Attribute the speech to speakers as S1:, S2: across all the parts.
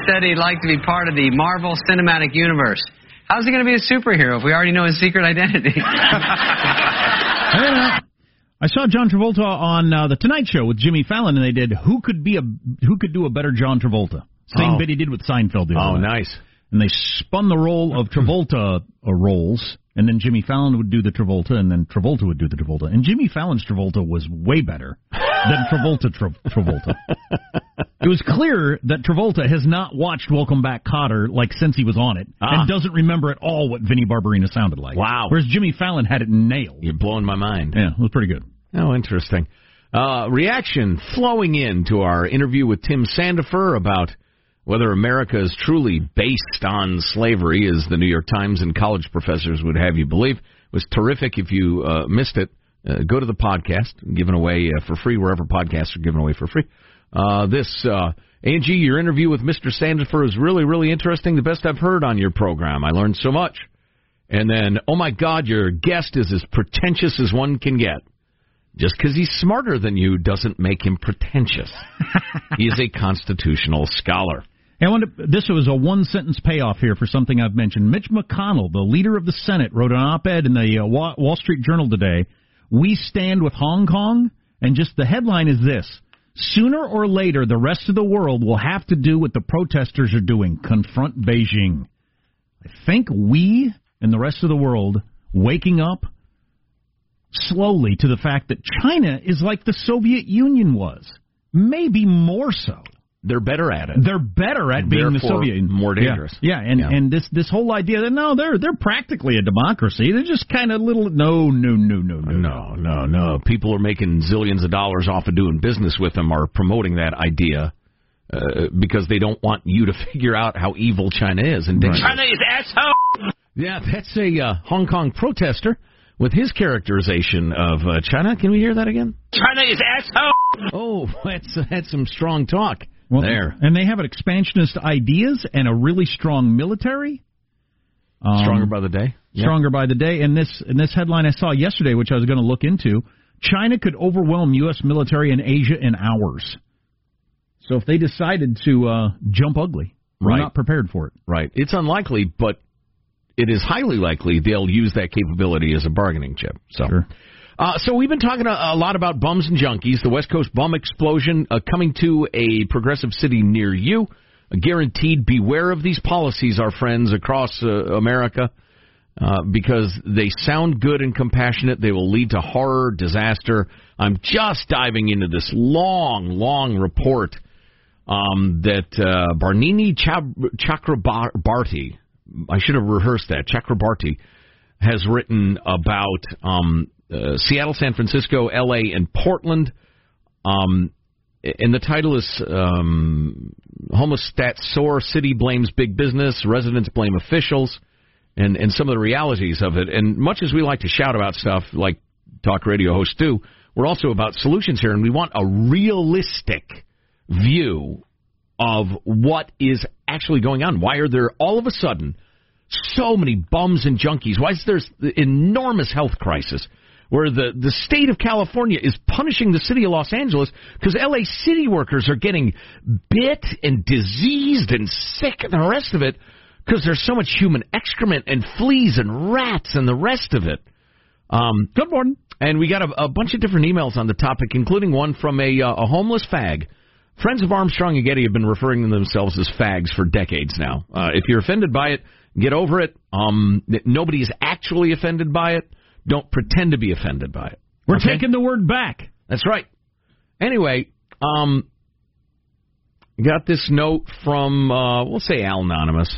S1: Travolta said he'd like to be part of the Marvel Cinematic Universe. How's he going to be a superhero if we already know his secret identity?
S2: I saw John Travolta on uh, the Tonight Show with Jimmy Fallon, and they did who could be a who could do a better John Travolta. Same
S3: Oh.
S2: bit he did with Seinfeld. The
S3: Oh,
S2: night.
S3: nice.
S2: And they spun the role of Travolta uh, roles, and then Jimmy Fallon would do the Travolta, and then Travolta would do the Travolta. And Jimmy Fallon's Travolta was way better than Travolta Tra- Travolta. it was clear that Travolta has not watched Welcome Back Kotter like since he was on it,
S3: Ah.
S2: and doesn't remember at all what Vinnie Barbarino sounded like.
S3: Wow.
S2: Whereas Jimmy Fallon had it nailed.
S3: You're blowing my mind.
S2: Yeah, it was pretty good.
S3: Oh, interesting. Uh, reaction flowing in to our interview with Tim Sandefur about whether America is truly based on slavery, as the New York Times and college professors would have you believe. It was terrific. If you uh, missed it, uh, go to the podcast, given away uh, for free wherever podcasts are given away for free. Uh, this, uh, Angie, your interview with Mr. Sandefur is really, really interesting. The best I've heard on your program. I learned so much. And then, oh my God, your guest is as pretentious as one can get. Just because he's smarter than you doesn't make him pretentious. he is a constitutional scholar.
S2: I wonder, this was a one sentence payoff here for something I've mentioned. Mitch McConnell, the leader of the Senate, wrote an op ed in the uh, Wall Street Journal today. We stand with Hong Kong, and just the headline is this Sooner or later, the rest of the world will have to do what the protesters are doing confront Beijing. I think we and the rest of the world waking up slowly to the fact that China is like the Soviet Union was, maybe more so.
S3: They're better at it.
S2: They're better at being the Soviet Union.
S3: more
S2: Yeah.
S3: dangerous.
S2: Yeah, and
S3: Yeah.
S2: and this this whole idea that no, they're they're practically a democracy. They're just kind of little no no no no no
S3: No, no, no. People are making zillions of dollars off of doing business with them are promoting that idea uh, because they don't want you to figure out how evil China is. And
S2: Right.
S3: China is asshole. Yeah, that's a uh, Hong Kong protester with his characterization of uh, China. Can we hear that again? China is asshole. Oh, that's that's some strong talk
S2: Well,
S3: there.
S2: and they have an expansionist ideas and a really strong military. Um,
S3: Stronger by the day. Yeah.
S2: stronger by the day. And this and this headline I saw yesterday, which I was going to look into, China could overwhelm U.S. military in Asia in hours. So if they decided to uh, jump ugly, we're
S3: Right.
S2: not prepared for it.
S3: Right. It's unlikely, but it is highly likely they'll use that capability as a bargaining chip. So.
S2: Sure.
S3: Uh, so we've been talking a, a lot about bums and junkies. The West Coast bum explosion uh, coming to a progressive city near you. Guaranteed, beware of these policies, our friends across uh, America, uh, because they sound good and compassionate. They will lead to horror, disaster. I'm just diving into this long, long report um, that uh, Barnini Chab- Chakraborty, I should have rehearsed that, Chakraborty, has written about um, uh, Seattle, San Francisco, L.A., and Portland. Um, and the title is um, Homostat Sore City Blames Big Business, Residents Blame Officials, and, and some of the realities of it. And much as we like to shout about stuff like talk radio hosts do, we're also about solutions here, and we want a realistic view of what is actually going on. Why are there all of a sudden so many bums and junkies? Why is there the enormous health crisis where the, the state of California is punishing the city of Los Angeles because LA city workers are getting bit and diseased and sick and the rest of it because there's so much human excrement and fleas and rats and the rest of it. Um, Good morning. And we got a, a bunch of different emails on the topic, including one from a, uh, a homeless fag. Friends of Armstrong and Getty have been referring to themselves as fags for decades now. Uh, if you're offended by it, get over it. Um, nobody is actually offended by it. Don't pretend to be offended by it.
S2: We're
S3: Okay?
S2: taking the word back.
S3: That's right. Anyway, um, got this note from uh, we'll say Al Anonymous.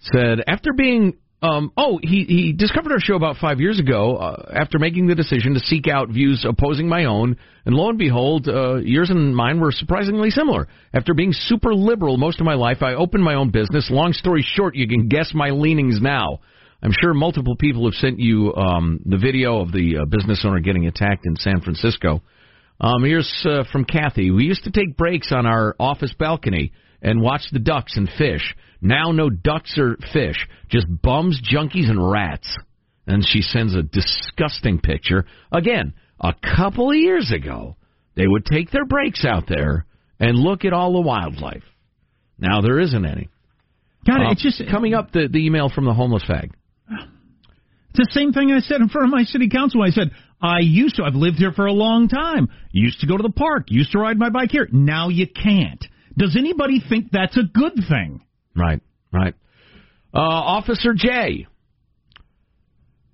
S3: Said after being um, oh he he discovered our show about five years ago uh, after making the decision to seek out views opposing my own and lo and behold uh, yours and mine were surprisingly similar. After being super liberal most of my life, I opened my own business. Long story short, you can guess my leanings now. I'm sure multiple people have sent you um, the video of the uh, business owner getting attacked in San Francisco. Um, here's uh, from Kathy. We used to take breaks on our office balcony and watch the ducks and fish. Now, no ducks or fish, just bums, junkies, and rats. And she sends a disgusting picture. Again, a couple of years ago, they would take their breaks out there and look at all the wildlife. Now there isn't any.
S2: God,
S3: Uh,
S2: it's just
S3: coming up. The the email from the homeless fag.
S2: It's the same thing I said in front of my city council. I said, I used to, I've lived here for a long time. Used to go to the park. Used to ride my bike here. Now you can't. Does anybody think that's a good thing?
S3: Right, right. Uh, Officer J.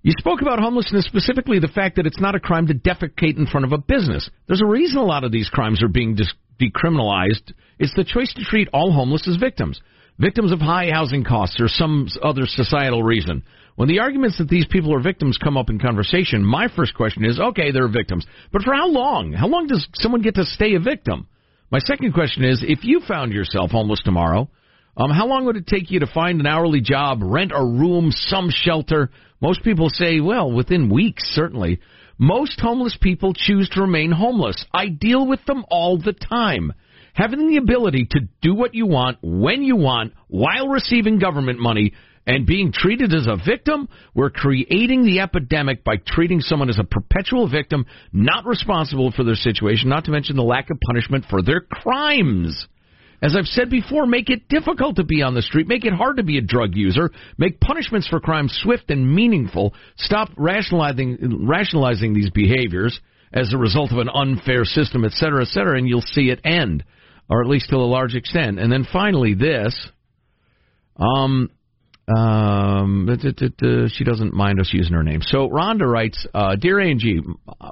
S3: You spoke about homelessness, specifically the fact that it's not a crime to defecate in front of a business. There's a reason a lot of these crimes are being dis- decriminalized. It's the choice to treat all homeless as victims. Victims of high housing costs or some other societal reason. When the arguments that these people are victims come up in conversation, my first question is, okay, they're victims. But for how long? How long does someone get to stay a victim? My second question is, if you found yourself homeless tomorrow, um, how long would it take you to find an hourly job, rent a room, some shelter? Most people say, well, within weeks, certainly. Most homeless people choose to remain homeless. I deal with them all the time. Having the ability to do what you want, when you want, while receiving government money, and being treated as a victim, we're creating the epidemic by treating someone as a perpetual victim, not responsible for their situation, not to mention the lack of punishment for their crimes. As I've said before, make it difficult to be on the street, make it hard to be a drug user, make punishments for crime swift and meaningful, stop rationalizing, rationalizing these behaviors as a result of an unfair system, et cetera, et cetera, and you'll see it end, or at least to a large extent. And then finally, this. Um, um, she doesn't mind us using her name. So Rhonda writes, uh, Dear A&G,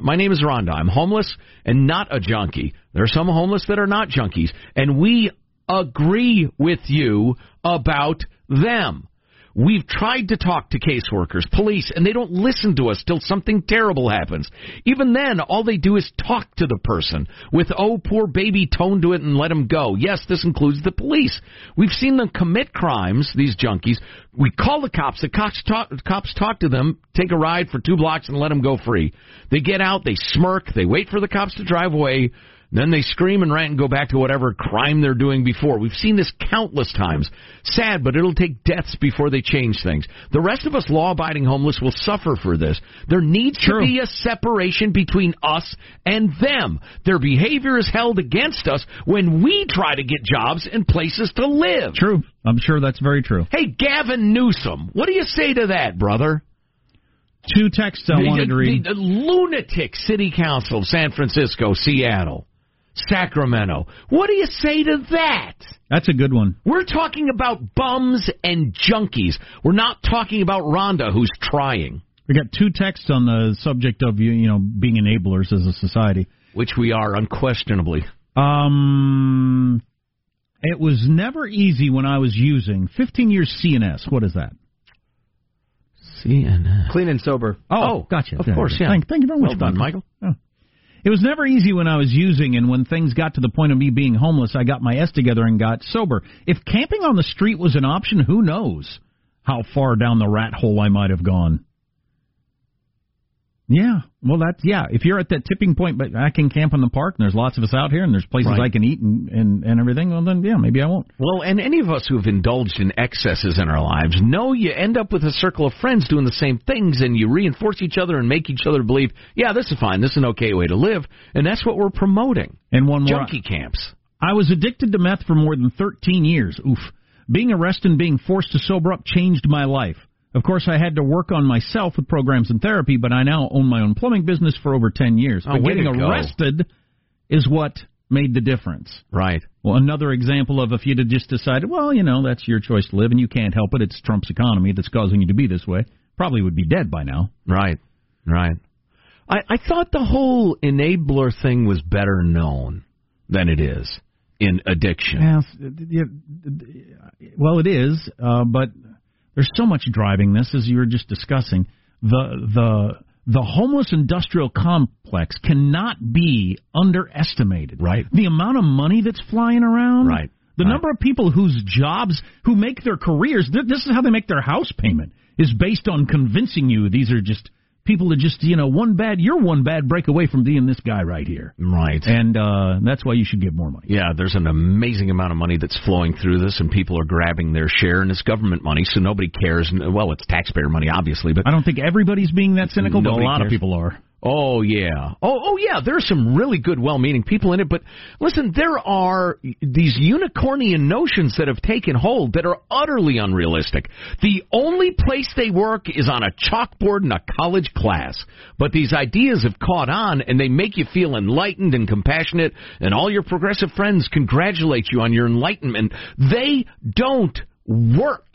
S3: my name is Rhonda. I'm homeless and not a junkie. There are some homeless that are not junkies, and we agree with you about them. We've tried to talk to caseworkers, police, and they don't listen to us till something terrible happens. Even then, all they do is talk to the person with, oh, poor baby, tone to it and let them go. Yes, this includes the police. We've seen them commit crimes, these junkies. We call the cops. The cops talk, cops talk to them, take a ride for two blocks, and let them go free. They get out, they smirk, they wait for the cops to drive away. Then they scream and rant and go back to whatever crime they're doing before. We've seen this countless times. Sad, but it'll take deaths before they change things. The rest of us law abiding homeless will suffer for this. There needs
S2: True.
S3: to be a separation between us and them. Their behavior is held against us when we try to get jobs and places to live.
S2: True. I'm sure that's very true.
S3: Hey, Gavin Newsom, what do you say to that, brother?
S2: Two texts I wanted to read.
S3: The, the lunatic city council of San Francisco, Seattle, Sacramento. What do you say to that?
S2: That's a good one.
S3: We're talking about bums and junkies. We're not talking about Rhonda, who's trying,
S2: We got two texts on the subject of you, you know, being enablers as a society.
S3: which we are unquestionably.
S2: Um, it was never easy when I was using 15 years CNS. What is that?
S3: CNN.
S1: Clean and sober.
S3: Oh,
S2: gotcha.
S3: of
S2: Yeah,
S3: course, yeah.
S2: Thank, thank you very much,
S3: Well done,
S2: Michael.
S3: Michael.
S2: Oh. It was never easy when I was using, and when things got to the point of me being homeless, I got my S together and got sober. If camping on the street was an option, who knows how far down the rat hole I might have gone. Yeah, well, that's yeah. If you're at that tipping point, but I can camp in the park, and there's lots of us out here, and there's places
S3: Right.
S2: I can eat and, and and everything. Well, then yeah, maybe I won't.
S3: Well, and any of us who have indulged in excesses in our lives know you end up with a circle of friends doing the same things, and you reinforce each other and make each other believe, yeah, this is fine, this is an okay way to live, and that's what we're promoting.
S2: And one more.
S3: Junkie camps.
S2: I was addicted to meth for more than 13 years. Oof. Being arrested and being forced to sober up changed my life. Of course, I had to work on myself with programs and therapy, but I now own my own plumbing business for over 10 years.
S3: Oh,
S2: but getting arrested is what made the difference.
S3: Right.
S2: Well, another example of if you'd have just decided, well, you know, that's your choice to live and you can't help it. It's Trump's economy that's causing you to be this way. Probably would be dead by now.
S3: Right. Right. I, I thought the whole enabler thing was better known than it is in addiction.
S2: Yes, well, it is, uh, but there's so much driving this, as you were just discussing. The the the homeless industrial complex cannot be underestimated.
S3: Right.
S2: The amount of money that's flying around.
S3: Right.
S2: The
S3: Right.
S2: number of people whose jobs, who make their careers, th- this is how they make their house payment, is based on convincing you these are just people that just, you know, one bad, you're one bad break away from being this guy right here.
S3: Right.
S2: And uh, that's why you should give more money.
S3: Yeah, there's an amazing amount of money that's flowing through this, and people are grabbing their share, and it's government money, so nobody cares. Well, it's taxpayer money, obviously, but
S2: I don't think everybody's being that cynical, but a lot of people are.
S3: Oh yeah. Oh oh yeah. are some really good, well-meaning people in it, but listen, there are these unicornian notions that have taken hold that are utterly unrealistic. The only place they work is on a chalkboard in a college class. But these ideas have caught on, and they make you feel enlightened and compassionate, and all your progressive friends congratulate you on your enlightenment. They don't work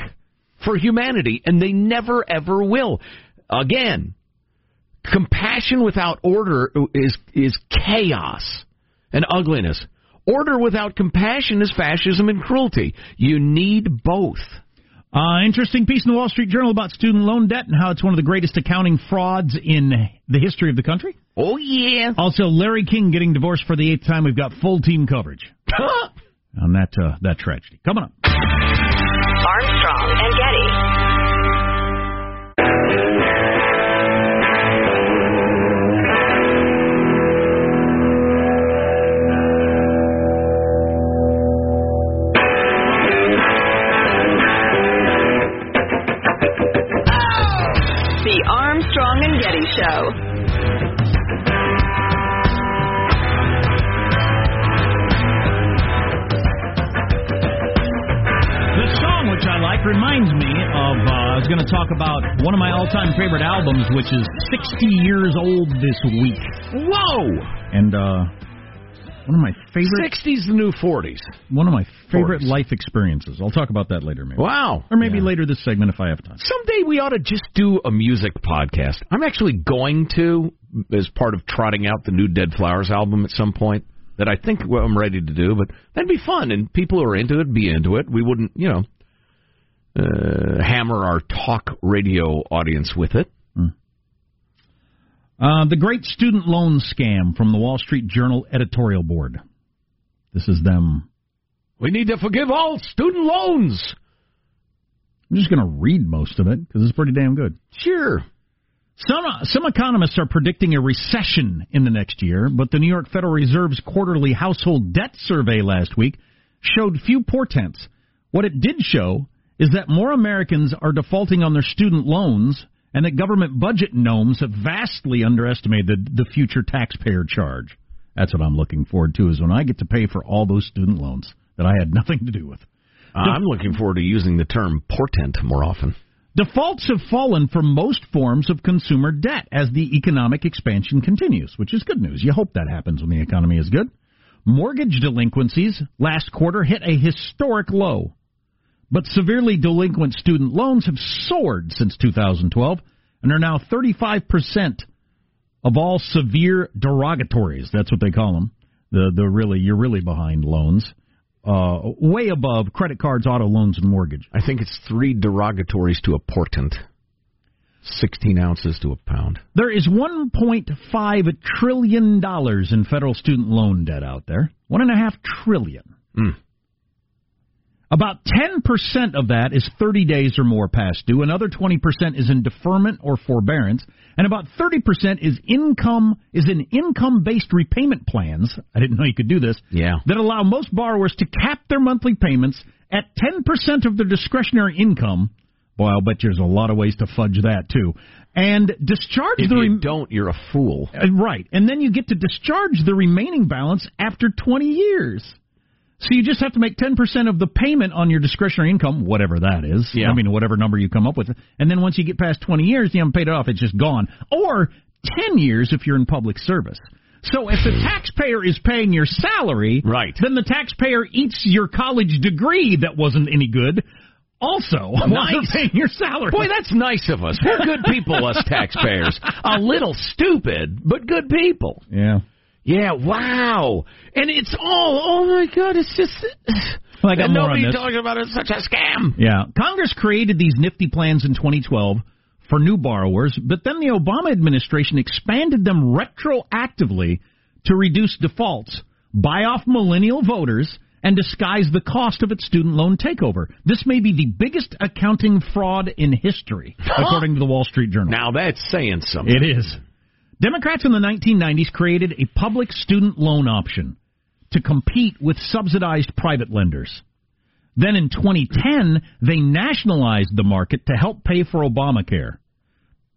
S3: for humanity, and they never ever will. Again, Compassion without order is is chaos and ugliness. Order without compassion is fascism and cruelty. You need both.
S2: Uh, interesting piece in the Wall Street Journal about student loan debt and how it's one of the greatest accounting frauds in the history of the country.
S3: Oh yeah.
S2: Also, Larry King getting divorced for the eighth time. We've got full team coverage on that uh, that tragedy. Coming up.
S4: Armstrong and
S2: reminds me of. Uh, I was going to talk about one of my all-time favorite albums, which is 60 years old this week.
S3: Whoa!
S2: And uh, one of my favorite
S3: 60s, the new 40s.
S2: One of my favorite 40s. life experiences. I'll talk about that later, maybe.
S3: Wow.
S2: Or maybe yeah. later this segment if I have time.
S3: Someday we ought to just do a music podcast. I'm actually going to, as part of trotting out the new Dead Flowers album at some point, that I think I'm ready to do, but that'd be fun, and people who are into it be into it. We wouldn't, you know, uh, hammer our talk radio audience with it.
S2: Uh, the great student loan scam from the Wall Street Journal editorial board. This is them.
S3: We need to forgive all student loans.
S2: I'm just going to read most of it because it's pretty damn good.
S3: Sure.
S2: Some some economists are predicting a recession in the next year, but the New York Federal Reserve's quarterly household debt survey last week showed few portents. What it did show is that more Americans are defaulting on their student loans and that government budget gnomes have vastly underestimated the, the future taxpayer charge. That's what I'm looking forward to, is when I get to pay for all those student loans that I had nothing to do with.
S3: Uh, I'm looking forward to using the term portent more often.
S2: Defaults have fallen for most forms of consumer debt as the economic expansion continues, which is good news. You hope that happens when the economy is good. Mortgage delinquencies last quarter hit a historic low. But severely delinquent student loans have soared since 2012 and are now 35% of all severe derogatories. That's what they call them. The the really you're really behind loans. Uh, way above credit cards, auto loans, and mortgage.
S3: I think it's three derogatories to a portent. 16 ounces to a pound.
S2: There is $1.5 trillion in federal student loan debt out there. One and a half trillion.
S3: Mm.
S2: About 10% of that is 30 days or more past due. Another 20% is in deferment or forbearance. And about 30% is income, is in income-based repayment plans. I didn't know you could do this.
S3: Yeah.
S2: That allow most borrowers to cap their monthly payments at 10% of their discretionary income. Boy, I'll bet there's a lot of ways to fudge that too. And discharge
S3: if
S2: the.
S3: If you don't, you're a fool.
S2: Uh, right. And then you get to discharge the remaining balance after 20 years. So you just have to make 10% of the payment on your discretionary income, whatever that is.
S3: Yeah.
S2: I mean, whatever number you come up with. And then once you get past 20 years, you haven't paid it off, it's just gone. Or 10 years if you're in public service. So if the taxpayer is paying your salary,
S3: right.
S2: then the taxpayer eats your college degree that wasn't any good. Also,
S3: nice.
S2: paying your salary.
S3: Boy, that's nice of us. We're good people, us taxpayers. A little stupid, but good people.
S2: Yeah.
S3: Yeah, wow. And it's all, oh my God, it's just.
S2: Well, I got more
S3: nobody
S2: on this.
S3: talking about it. It's such a scam.
S2: Yeah. Congress created these nifty plans in 2012 for new borrowers, but then the Obama administration expanded them retroactively to reduce defaults, buy off millennial voters, and disguise the cost of its student loan takeover. This may be the biggest accounting fraud in history, according to the Wall Street Journal.
S3: Now that's saying something.
S2: It is. Democrats in the 1990s created a public student loan option to compete with subsidized private lenders. Then in 2010, they nationalized the market to help pay for Obamacare.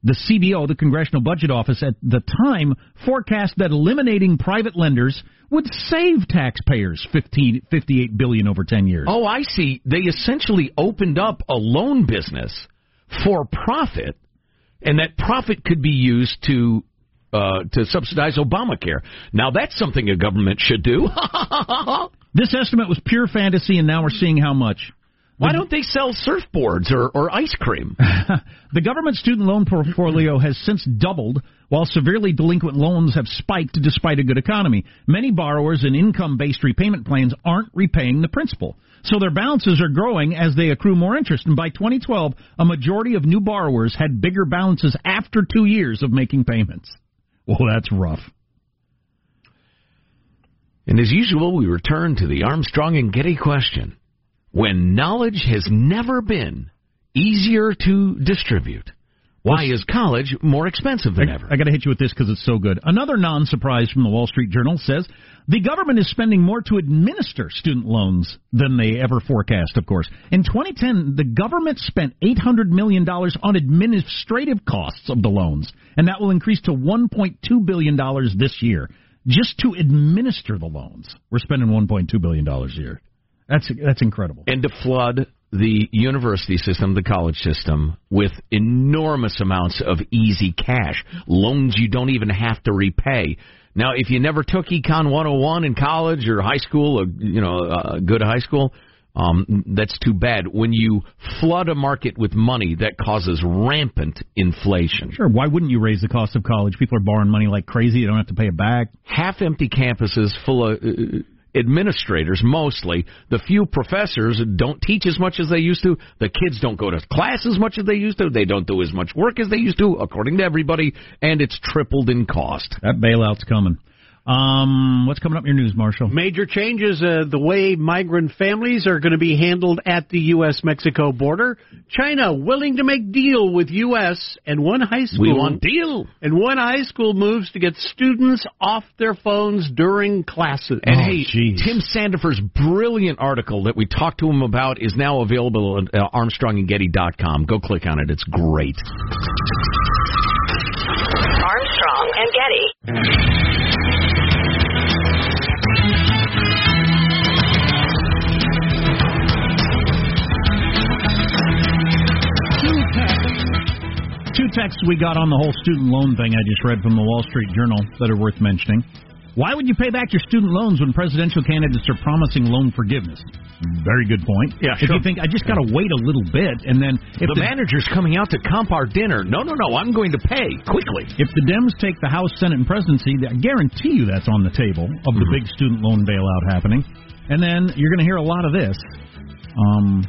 S2: The CBO, the Congressional Budget Office, at the time forecast that eliminating private lenders would save taxpayers 15, 58 billion over 10 years.
S3: Oh, I see. They essentially opened up a loan business for profit, and that profit could be used to uh, to subsidize Obamacare. Now that's something a government should do.
S2: this estimate was pure fantasy, and now we're seeing how much.
S3: Why don't they sell surfboards or, or ice cream?
S2: the government student loan portfolio has since doubled, while severely delinquent loans have spiked despite a good economy. Many borrowers in income based repayment plans aren't repaying the principal. So their balances are growing as they accrue more interest. And by 2012, a majority of new borrowers had bigger balances after two years of making payments. Well, that's rough.
S3: And as usual, we return to the Armstrong and Getty question when knowledge has never been easier to distribute. Why is college more expensive than
S2: I,
S3: ever?
S2: I got to hit you with this because it's so good. Another non surprise from the Wall Street Journal says the government is spending more to administer student loans than they ever forecast, of course. In 2010, the government spent $800 million on administrative costs of the loans, and that will increase to $1.2 billion this year. Just to administer the loans, we're spending $1.2 billion a year. That's that's incredible.
S3: And to flood the university system, the college system, with enormous amounts of easy cash, loans you don't even have to repay. Now, if you never took Econ 101 in college or high school, or, you know, a good high school, um, that's too bad. When you flood a market with money, that causes rampant inflation.
S2: Sure. Why wouldn't you raise the cost of college? People are borrowing money like crazy. You don't have to pay it back.
S3: Half empty campuses full of. Uh, administrators mostly. The few professors don't teach as much as they used to. The kids don't go to class as much as they used to. They don't do as much work as they used to, according to everybody, and it's tripled in cost.
S2: That bailout's coming. Um, what's coming up in your news, Marshall?
S5: Major changes uh, the way migrant families are going to be handled at the U.S. Mexico border. China willing to make deal with U.S. and one high school.
S3: We want deal.
S5: And one high school moves to get students off their phones during classes.
S3: And
S2: Oh,
S3: hey,
S2: geez.
S3: Tim Sandefur's brilliant article that we talked to him about is now available at uh, ArmstrongandGetty.com. Go click on it; it's great.
S4: Armstrong and Getty.
S2: Two texts we got on the whole student loan thing I just read from the Wall Street Journal that are worth mentioning. Why would you pay back your student loans when presidential candidates are promising loan forgiveness? Very good point.
S3: Yeah,
S2: If
S3: sure.
S2: you think I just got to wait a little bit, and then if
S3: the, manager's coming out to comp our dinner. No, no, no! I'm going to pay quickly.
S2: If the Dems take the House, Senate, and presidency, I guarantee you that's on the table of the big student loan bailout happening. And then you're going to hear a lot of this. Um,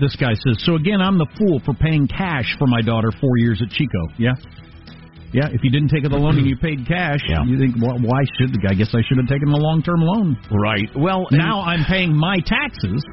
S2: this guy says, "So again, I'm the fool for paying cash for my daughter four years at Chico." Yeah, yeah. If you didn't take the loan and you paid cash,
S3: Yeah.
S2: you think, well, why should? I guess I should have taken the long-term loan.
S3: Right. Well,
S2: Now I'm paying my taxes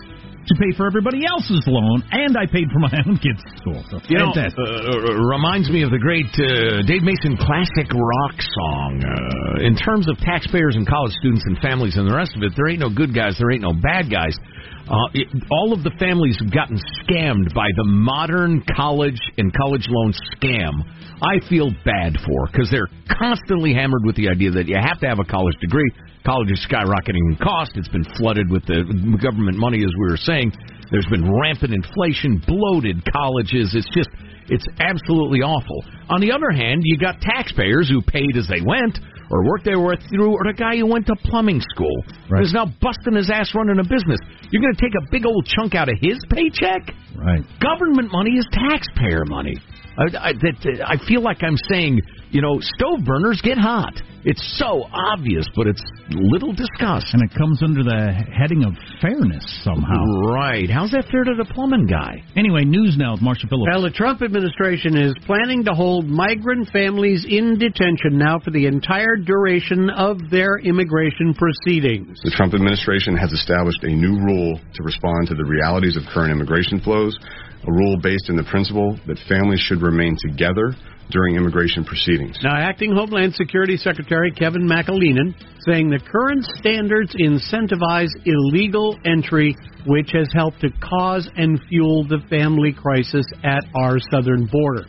S2: to pay for everybody else's loan, and I paid for my own kids' school. So
S3: You know,
S2: fantastic.
S3: uh, reminds me of the great uh, Dave Mason classic rock song. Uh, in terms of taxpayers and college students and families and the rest of it, there ain't no good guys, there ain't no bad guys. Uh, it, all of the families have gotten scammed by the modern college and college loan scam. I feel bad for because they're constantly hammered with the idea that you have to have a college degree. College is skyrocketing in cost. It's been flooded with the government money, as we were saying. There's been rampant inflation, bloated colleges. It's just, it's absolutely awful. On the other hand, you got taxpayers who paid as they went, or worked their way through, or a guy who went to plumbing school
S2: Right.
S3: who's now busting his ass running a business. You're going to take a big old chunk out of his paycheck?
S2: right.
S3: Government money is taxpayer money. I, I, that, I feel like I'm saying, you know, stove burners get hot. It's so obvious, but it's little discussed.
S2: And it comes under the heading of fairness somehow.
S3: Right. How's that fair to the plumbing guy?
S2: Anyway, news now with Marshall Phillips.
S5: Well, the Trump administration is planning to hold migrant families in detention now for the entire duration of their immigration proceedings.
S6: The Trump administration has established a new rule to respond to the realities of current immigration flows, a rule based in the principle that families should remain together during immigration proceedings.
S5: Now, Acting Homeland Security Secretary Kevin McAleenan saying the current standards incentivize illegal entry, which has helped to cause and fuel the family crisis at our southern border.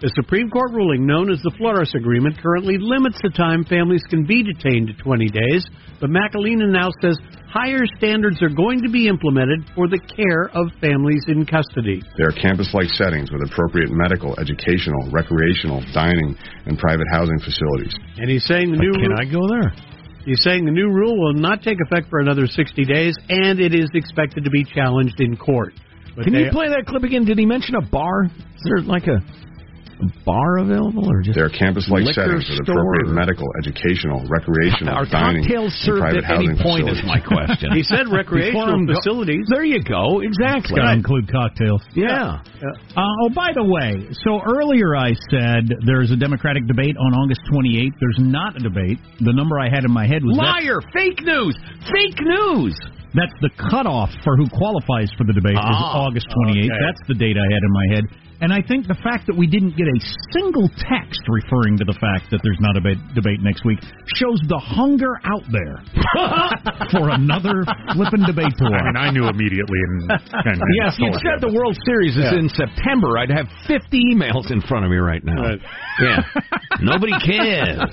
S5: The Supreme Court ruling, known as the Flores Agreement, currently limits the time families can be detained to 20 days, but McAleenan now says higher standards are going to be implemented for the care of families in custody.
S6: There are campus-like settings with appropriate medical, educational, recreational, dining, and private housing facilities.
S5: And he's saying the new
S3: Can
S5: ru-
S3: I go there?
S5: he's saying the new rule will not take effect for another 60 days, and it is expected to be challenged in court. But
S3: Can
S5: they-
S3: you play that clip again? Did he mention a bar? Is there like a, a bar available or just
S6: They are campus-like
S3: liquor
S6: settings with
S3: store?
S6: appropriate medical, educational, recreational,
S3: Are
S6: dining,
S3: cocktails
S6: and
S3: served
S6: private
S3: at any point?
S6: facilities.
S3: Is my question.
S5: He said recreational
S3: I'm go-
S5: facilities.
S3: There you go. Exactly.
S2: Got to include cocktails.
S3: Yeah.
S2: Uh, oh, by the way, so earlier I said there's a Democratic debate on August 28th. There's not a debate. The number I had in my head was that,
S3: Liar! Fake news! Fake news!
S2: that's the cutoff for who qualifies for the debate is
S3: Ah,
S2: August 28th.
S5: okay.
S2: That's the date I had in my head. And I think the fact that we didn't get a single text referring to the fact that there's not a debate, debate next week shows the hunger out there for another flipping debate to
S7: I mean. I knew immediately, and, and
S3: Yes, you said the World Series is in September. I'd have 50 emails in front of me right now.
S5: Right.
S3: Yeah. Nobody cares.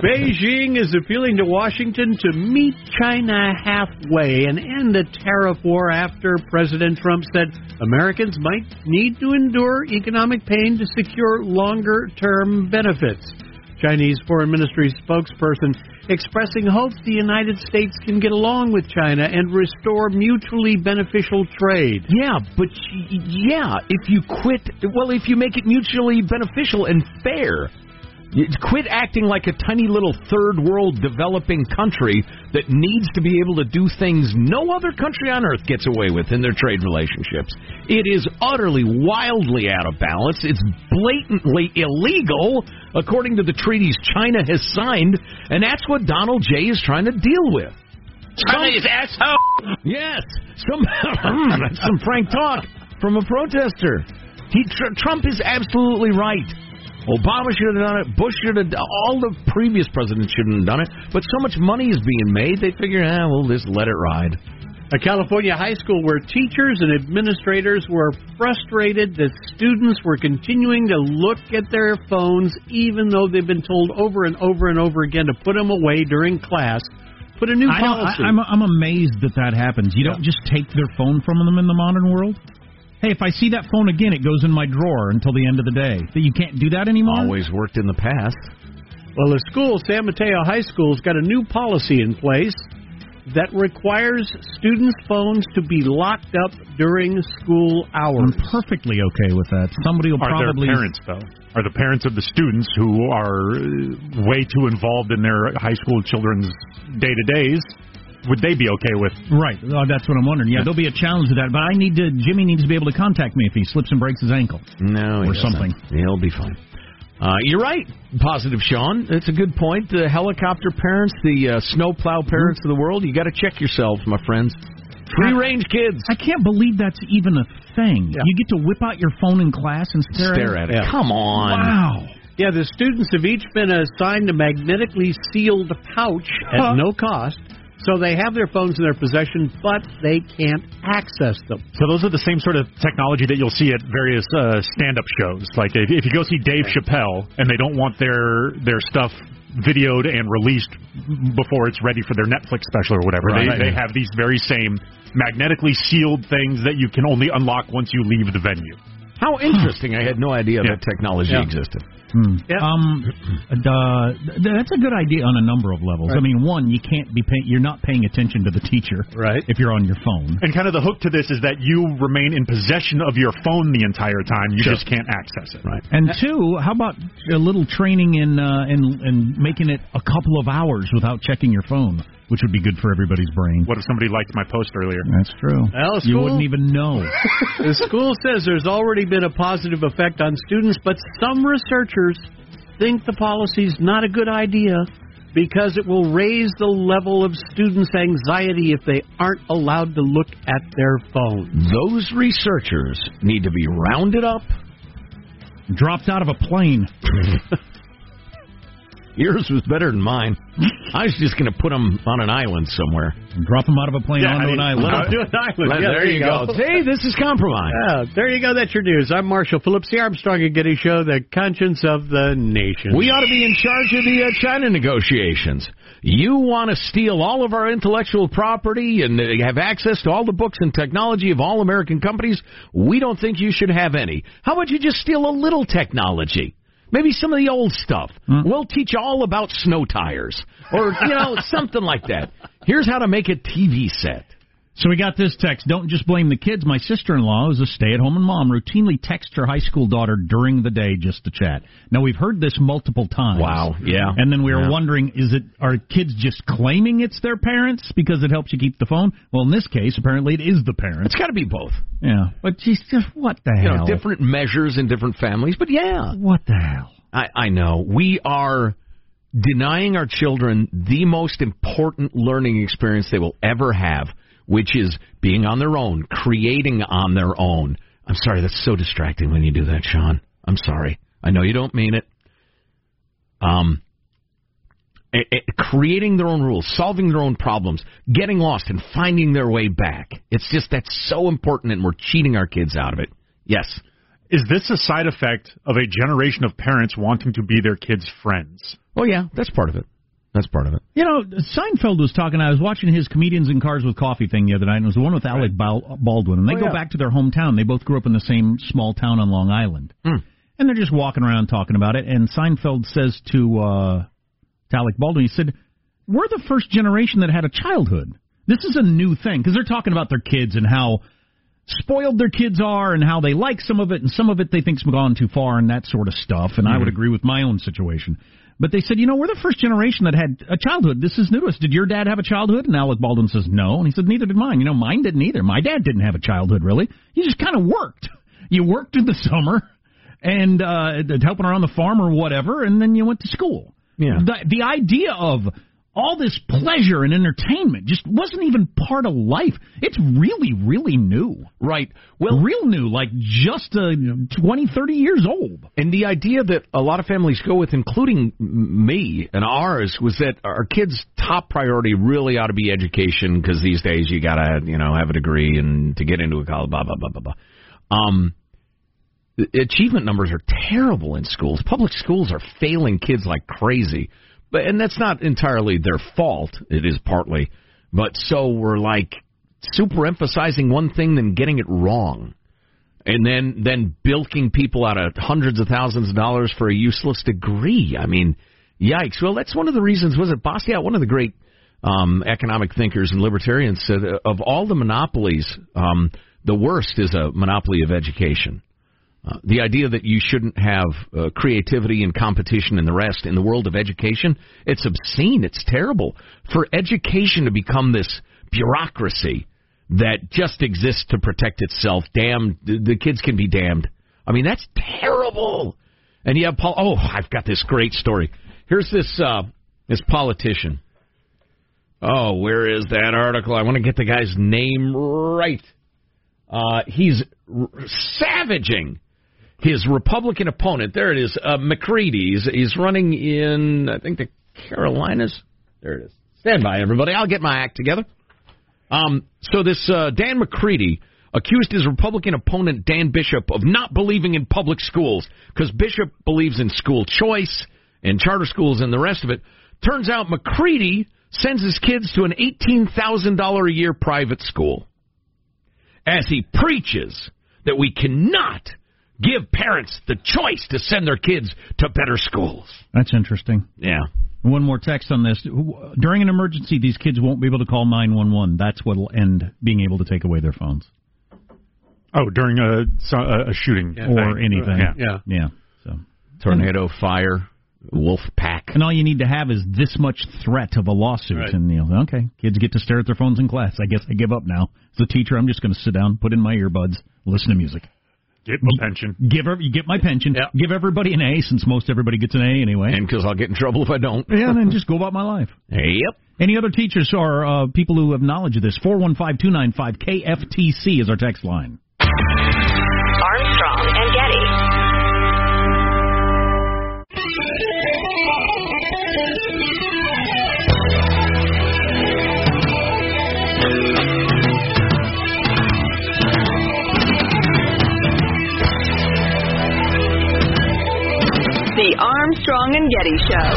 S5: Beijing is appealing to Washington to meet China halfway and end a tariff war after President Trump said Americans might need to endure economic pain to secure longer term benefits. Chinese Foreign Ministry spokesperson expressing hope the United States can get along with China and restore mutually beneficial trade.
S3: Yeah, but yeah, if you quit, well, if you make it mutually beneficial and fair, you quit acting like a tiny little third world developing country that needs to be able to do things no other country on earth gets away with in their trade relationships. It is utterly, wildly out of balance. It's blatantly illegal, according to the treaties China has signed, and that's what Donald J. is trying to deal with. China is asshole. Yes, some some frank talk from a protester. He tr- Trump is absolutely right. Obama should have done it. Bush should have. Done it. all the previous presidents shouldn't have done it. But so much money is being made, they figure, ah, we'll just let it ride.
S5: A California high school where teachers and administrators were frustrated that students were continuing to look at their phones even though they've been told over and over and over again to put them away during class. Put a new
S2: I
S5: policy.
S2: I, I'm, I'm amazed that that happens. You don't just take their phone from them in the modern world. Hey, if I see that phone again, it goes in my drawer until the end of the day. That you can't do that anymore.
S3: Always worked in the past.
S5: Well, the school, San Mateo High School's got a new policy in place that requires students' phones to be locked up during school hours.
S2: I'm
S5: hours.
S2: perfectly okay with that. Somebody will
S7: Are
S2: probably
S7: their parents though? Are the parents of the students who are uh, way too involved in their high school children's day to days? Would they be okay with?
S2: right. Oh, that's what I'm wondering. Yeah, there'll be a challenge to that. But I need to. Jimmy needs to be able to contact me if he slips and breaks his ankle.
S3: No,
S2: Or
S3: doesn't.
S2: something.
S3: He'll be fine. Uh, you're right, positive Sean. It's a good point. The helicopter parents, the uh, snowplow parents of the world, you got to check yourselves, my friends. Free range kids.
S2: I can't believe that's even a thing. You get to whip out your phone in class and stare,
S3: Stare at it.
S5: Yeah.
S3: Come on.
S2: Wow.
S5: Yeah, the students have each been assigned a magnetically sealed pouch at
S2: Huh.
S5: no cost. So they have their phones in their possession, but they can't access them.
S7: So those are the same sort of technology that you'll see at various uh, stand-up shows. Like if, if you go see Dave Chappelle and they don't want their their stuff videoed and released before it's ready for their Netflix special or whatever,
S3: Right.
S7: they, they have these very same magnetically sealed things that you can only unlock once you leave the venue.
S3: How interesting. I had no idea
S7: Yeah.
S3: that technology
S5: Yeah.
S3: existed.
S5: Yep.
S2: Um, uh, that's a good idea on a number of levels. I mean, one, you can't be pay- you're not paying attention to the teacher,
S5: Right.
S2: If you're on your phone.
S7: And kind of the hook to this is that you remain in possession of your phone the entire time. You just can't access it.
S3: Right.
S2: And two, how about a little training in uh, in in making it a couple of hours without checking your phone, which would be good for everybody's brain.
S7: What if somebody liked my post earlier?
S2: That's true.
S5: Well,
S2: you
S5: school-
S2: wouldn't even know.
S5: the school says there's already been a positive effect on students, but some researchers think the policy's not a good idea because it will raise the level of students' anxiety if they aren't allowed to look at their phones.
S3: Those researchers need to be rounded up.
S2: Dropped out of a plane.
S3: Yours was better than mine. I was just going to put them on an island somewhere.
S2: Drop them out of a plane
S5: Yeah,
S2: onto
S5: I
S2: an
S5: mean,
S2: island.
S5: let 'em do an island.
S3: Let-
S5: Yeah,
S3: there, you go. See, this is compromise.
S5: Yeah, there you go. That's your news. I'm Marshall Phillips, the Armstrong and Getty Show, the conscience of the nation.
S3: We ought to be in charge of the uh, China negotiations. You want to steal all of our intellectual property and uh, have access to all the books and technology of all American companies? We don't think you should have any. How about you just steal a little technology? Maybe some of the old stuff. Hmm. We'll teach you all about snow tires or, you know, something like that. Here's how to make a TV set.
S2: So we got this text. Don't just blame the kids. My sister-in-law, who's a stay-at-home mom, routinely texts her high school daughter during the day just to chat. Now we've heard this multiple times.
S3: Wow, yeah.
S2: And then we were
S3: Yeah.
S2: wondering, is it are kids just claiming it's their parents because it helps you keep the phone? Well, in this case, apparently it is the parents.
S3: It's got to be both.
S2: Yeah, but she's just what the
S3: You
S2: hell?
S3: know, different measures in different families, but yeah.
S2: What the hell?
S3: I, I know. We are denying our children the most important learning experience they will ever have, which is being on their own, creating on their own. I'm sorry, that's so distracting when you do that, Sean. I'm sorry. I know you don't mean it. Um, eh, eh, creating their own rules, solving their own problems, getting lost and finding their way back. It's just that's so important, and we're cheating our kids out of it. Yes.
S7: Is this a side effect of a generation of parents wanting to be their kids' friends?
S3: Oh yeah, that's part of it. That's part of it.
S2: You know, Seinfeld was talking. I was watching his comedians in cars with coffee thing the other night, and it was the one with Alec Bal- Baldwin. And they
S3: Oh,
S2: go
S3: yeah.
S2: back to their hometown. They both grew up in the same small town on Long Island,
S3: Hmm.
S2: and they're just walking around talking about it. And Seinfeld says to, uh, to Alec Baldwin, he said, "We're the first generation that had a childhood. This is a new thing because they're talking about their kids and how." spoiled their kids are and how they like some of it and some of it they think's gone too far and that sort of stuff and I would agree with my own situation. But they said, you know, we're the first generation that had a childhood. This is new to us. Did your dad have a childhood? And Alec Baldwin says no. And he said, neither did mine. You know, mine didn't either. My dad didn't have a childhood really. He just kind of worked. You worked in the summer and uh helping around the farm or whatever, and then you went to school.
S3: Yeah.
S2: The the idea of all this pleasure and entertainment just wasn't even part of life. It's really, really new.
S3: Right. Well,
S2: Real new, like just uh, 20, 30 years old.
S3: And the idea that a lot of families go with, including me and ours, was that our kids' top priority really ought to be education because these days you gotta, you know, have a degree and to get into a college, blah blah blah blah blah. Um, achievement numbers are terrible in schools. Public schools are failing kids like crazy, but and that's not entirely their fault. It is partly, but so we're like super emphasizing one thing then getting it wrong and then then bilking people out of hundreds of thousands of dollars for a useless degree. I mean, yikes! Well, that's one of the reasons. Was it Bastiat, one of the great um, economic thinkers and libertarians, said of all the monopolies, um, the worst is a monopoly of education. Uh, the idea that you shouldn't have uh, creativity and competition and the rest in the world of education, it's obscene. It's terrible. For education to become this bureaucracy that just exists to protect itself, damn, the, kids can be damned. I mean, that's terrible. And you have Paul. Oh, I've got this great story. Here's this uh, this politician. Oh, where is that article? I want to get the guy's name right. Uh, he's r- savaging his Republican opponent. There it is, uh, McCready. He's, he's running in, I think, the Carolinas. There it is. Stand by, everybody. I'll get my act together. Um, so this uh, Dan McCready accused his Republican opponent Dan Bishop of not believing in public schools because Bishop believes in school choice and charter schools and the rest of it. Turns out McCready sends his kids to an eighteen thousand dollar a year private school as he preaches that we cannot give parents the choice to send their kids to better schools.
S2: That's interesting.
S3: Yeah.
S2: One more text on this. During an emergency, these kids won't be able to call 911. That's what will end being able to take away their phones
S7: Oh, during a a, a shooting
S2: or
S7: thing.
S2: anything.
S7: Yeah.
S5: Yeah.
S2: Yeah. So.
S3: Tornado, fire, wolf pack.
S2: And all you need to have is this much threat of a lawsuit,
S5: Right.
S2: and you know, okay, kids get to stare at their phones in class. I guess I give up now. As a teacher, I'm just going to sit down, put in my earbuds, listen to music.
S7: Get my pension.
S2: Give every, you get my pension.
S5: Yeah.
S2: Give everybody an A, since most everybody gets an A anyway.
S3: And because I'll get in trouble if I don't.
S2: yeah, and then just go about my life.
S3: Yep.
S2: Any other teachers or uh, people who have knowledge of this? 415 KFTC is our text line.
S4: Armstrong and Getty Show.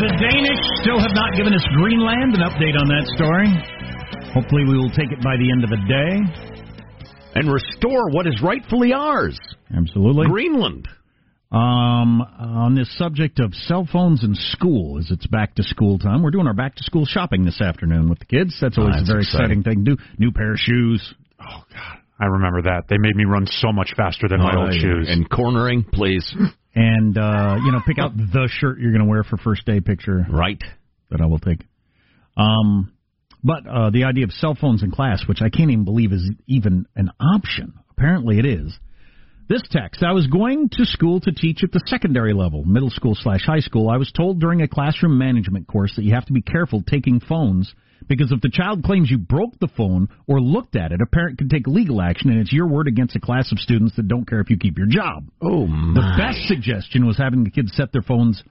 S2: The Danish still have not given us Greenland. An update on that story. Hopefully, we will take it by the end of the day.
S3: And restore what is rightfully ours.
S2: Absolutely.
S3: Greenland.
S2: Um, on this subject of cell phones in school, as it's back to school time, we're doing our back to school shopping this afternoon with the kids. That's always
S3: Oh, that's
S2: a very
S3: exciting.
S2: exciting thing to do. New pair of shoes.
S7: Oh God, I remember that. They made me run so much faster than my
S3: Oh,
S7: old
S3: yeah.
S7: shoes.
S3: And cornering, please.
S2: And, uh, you know, pick out the shirt you're going to wear for first day picture
S3: right.
S2: that I will take. Um, but uh, the idea of cell phones in class, which I can't even believe is even an option. Apparently it is. This text, I was going to school to teach at the secondary level, middle school slash high school. I was told during a classroom management course that you have to be careful taking phones because if the child claims you broke the phone or looked at it, a parent can take legal action and it's your word against a class of students that don't care if you keep your job.
S3: Oh, my.
S2: The best suggestion was having the kids set their phones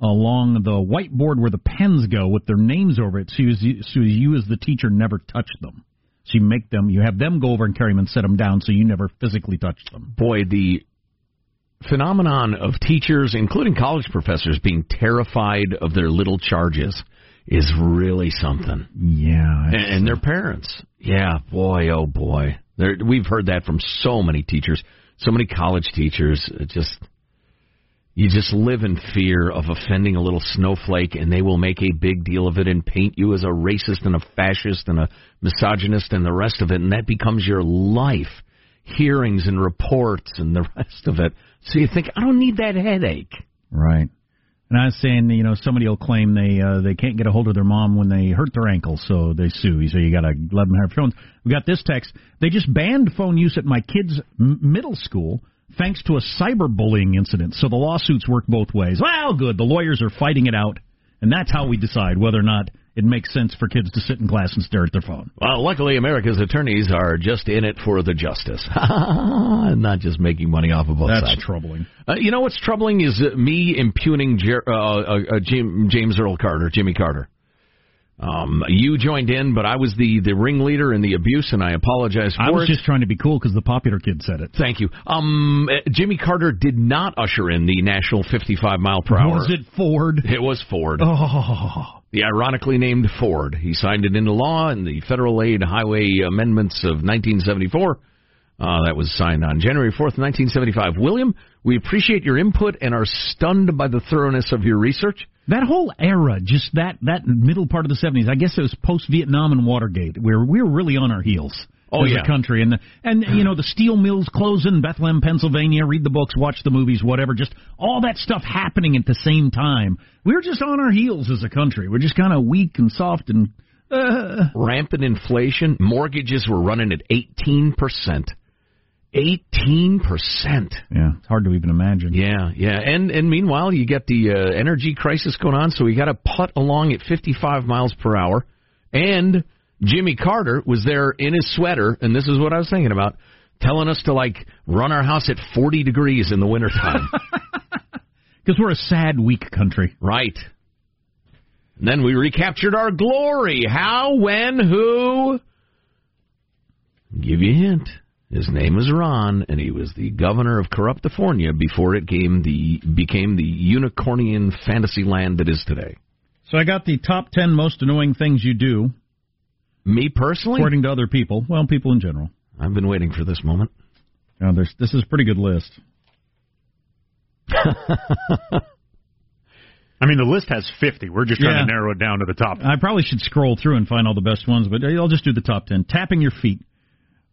S2: along the whiteboard where the pens go with their names over it, so you, so you as the teacher never touch them. So you make them, you have them go over and carry them and set them down, so you never physically touch them.
S3: Boy, the phenomenon of teachers, including college professors, being terrified of their little charges is really something.
S2: Yeah,
S3: And, and their parents. Yeah, boy, oh boy. There, we've heard that from so many teachers, so many college teachers. It just you just live in fear of offending a little snowflake, and they will make a big deal of it and paint you as a racist and a fascist and a misogynist and the rest of it, and that becomes your life. Hearings and reports and the rest of it. So you think, I don't need that headache.
S2: right. And I was saying, you know, somebody will claim they uh, they can't get a hold of their mom when they hurt their ankle, so they sue. So you got to let them have phones. We got this text. They just banned phone use at my kids' middle school thanks to a cyberbullying incident. So the lawsuits work both ways. Well, good. The lawyers are fighting it out, and that's how we decide whether or not it makes sense for kids to sit in class and stare at their phone.
S3: Well, luckily, America's attorneys are just in it for the justice, and not just making money off of both
S2: That's
S3: sides.
S2: troubling.
S3: Uh, you know what's troubling is uh, me impugning Jer- uh, uh, uh, James Earl Carter, Jimmy Carter. Um, you joined in, but I was the, the ringleader in the abuse, and I apologize for
S2: I was
S3: it.
S2: just trying to be cool because the popular kid said it.
S3: Thank you. Um, uh, Jimmy Carter did not usher in the national 55 mile per hour.
S2: Was it Ford?
S3: It was Ford.
S2: Oh,
S3: The ironically named Ford. He signed it into law in the Federal Aid Highway Amendments of 1974. Uh, that was signed on January 4th, 1975. William, we appreciate your input and are stunned by the thoroughness of your research.
S2: that whole era, just that that middle part of the seventies. I guess it was post Vietnam and Watergate, where we were really on our heels.
S3: Oh,
S2: as
S3: yeah.
S2: a country, and the, and you know the steel mills closing, Bethlehem, Pennsylvania. Read the books, watch the movies, whatever. Just all that stuff happening at the same time. We're just on our heels as a country. We're just kind of weak and soft and. Uh,
S3: Rampant inflation. Mortgages were running at 18%. 18%.
S2: yeah, it's hard to even imagine.
S3: Yeah, yeah. And and meanwhile, you get the uh, energy crisis going on, so we got to putt along at 55 miles per hour. And Jimmy Carter was there in his sweater, and this is what I was thinking about, telling us to like run our house at 40 degrees in the wintertime.
S2: Because we're a sad, weak country.
S3: right. And then we recaptured our glory. How, when, who? Give you a hint. His name was Ron, and he was the governor of Corruptifornia before it came the became the unicornian fantasy land that is today.
S2: So I got the top ten most annoying things you do,
S3: Me personally,
S2: according to other people. Well, people in general.
S3: I've been waiting for this moment.
S2: Now, there's this is a pretty good list.
S7: I mean, the list has 50. We're just trying
S2: Yeah.
S7: to narrow it down to the top.
S2: I probably should scroll through and find all the best ones, but I'll just do the top 10. Tapping your feet.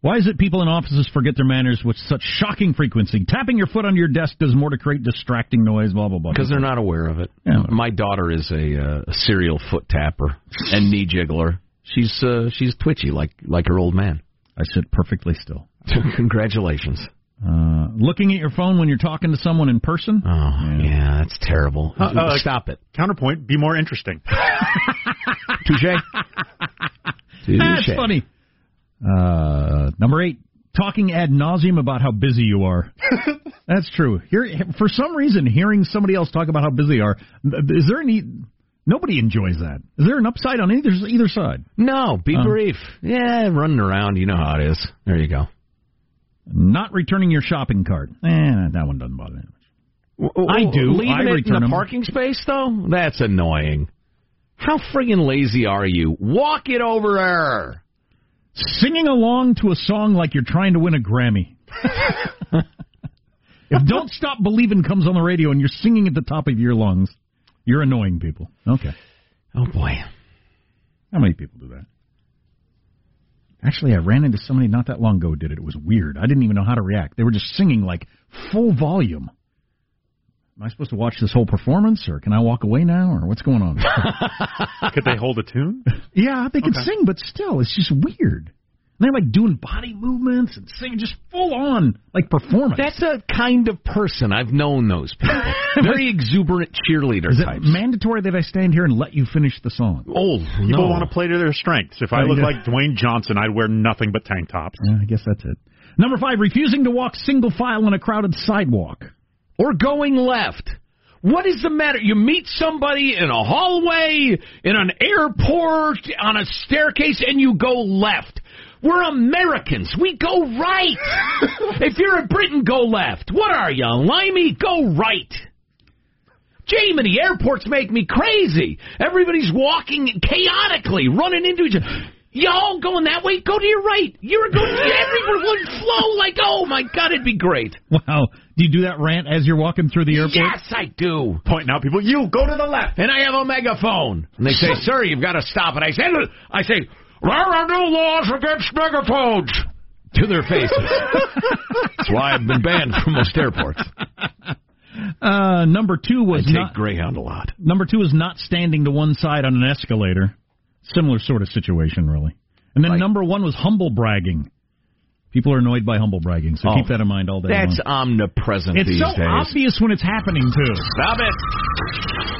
S2: Why is it people in offices forget their manners with such shocking frequency? Tapping your foot under your desk does more to create distracting noise, blah, blah, blah.
S3: Because they're not aware of it.
S2: Yeah.
S3: My daughter is a, uh, a serial foot tapper and knee jiggler. She's uh, she's twitchy like like her old man.
S2: I sit perfectly still.
S3: Congratulations.
S2: Uh, looking at your phone when you're talking to someone in person?
S3: Oh yeah, that's terrible.
S7: Uh, uh,
S3: Stop it.
S7: Counterpoint, be more interesting.
S3: Touche.
S2: That's
S3: Touche.
S2: funny. Uh, number eight, talking ad nauseum about how busy you are. That's true. Here, for some reason, hearing somebody else talk about how busy they are, is there any? Nobody enjoys that. Is there an upside on either either side?
S3: No, be
S2: Oh.
S3: brief. Yeah, running around, you know how it is. There you go.
S2: Not returning your shopping cart. Eh, that one doesn't bother me. I do.
S3: Leaving
S2: I
S3: it in
S2: the
S3: the
S2: 'em.
S3: parking space though, that's annoying. How friggin' lazy are you? Walk it over there.
S2: Singing along to a song like you're trying to win a Grammy. if "Don't Stop Believing" comes on the radio and you're singing at the top of your lungs, you're annoying people. Okay.
S3: Oh boy.
S2: How many people do that? Actually, I ran into somebody not that long ago who did it. It was weird. I didn't even know how to react. They were just singing like full volume. Am I supposed to watch this whole performance, or can I walk away now, or what's going on?
S7: Could they hold a tune?
S2: yeah, they could
S7: Okay.
S2: sing, but still, it's just weird. And they're like doing body movements and singing just full on like performance.
S3: That's a kind of person. I've known those people. Very exuberant cheerleader
S2: Is it
S3: types.
S2: mandatory that I stand here and let you finish the song?
S3: oh,
S7: People
S3: no.
S7: want to play to their strengths. If oh, I
S2: Oh,
S7: look
S2: yeah.
S7: like Dwayne Johnson, I'd wear nothing but tank tops.
S2: Yeah, I guess that's it. Number five, refusing to walk single file on a crowded sidewalk.
S3: Or going left. What is the matter? You meet somebody in a hallway, in an airport, on a staircase, and you go left. We're Americans. We go right. if you're in Britain, go left. What are you, limey? Go right. Jamie, the airports make me crazy. Everybody's walking chaotically, running into each other. Y'all going that way? Go to your right. You're going. Everyone would flow like, oh my god, it'd be great.
S2: Wow. Do you do that rant as you're walking through the airport?
S3: Yes, I do.
S7: Pointing out people, you go to the left.
S3: and I have a megaphone. And they say, "Sir, you've got to stop." And I say, "I say, there are no laws against megaphones." To their faces. That's why I've been banned from most airports.
S2: Uh, number two was I
S3: take
S2: not.
S3: Greyhound a lot.
S2: Number two is not standing to one side on an escalator. Similar sort of situation, really. And then
S3: Right.
S2: number one was humble bragging. People are annoyed by humble bragging, so
S3: Oh,
S2: keep that in mind all day
S3: That's
S2: long.
S3: omnipresent
S2: It's
S3: these
S2: so
S3: days.
S2: obvious when it's happening too.
S3: Stop it.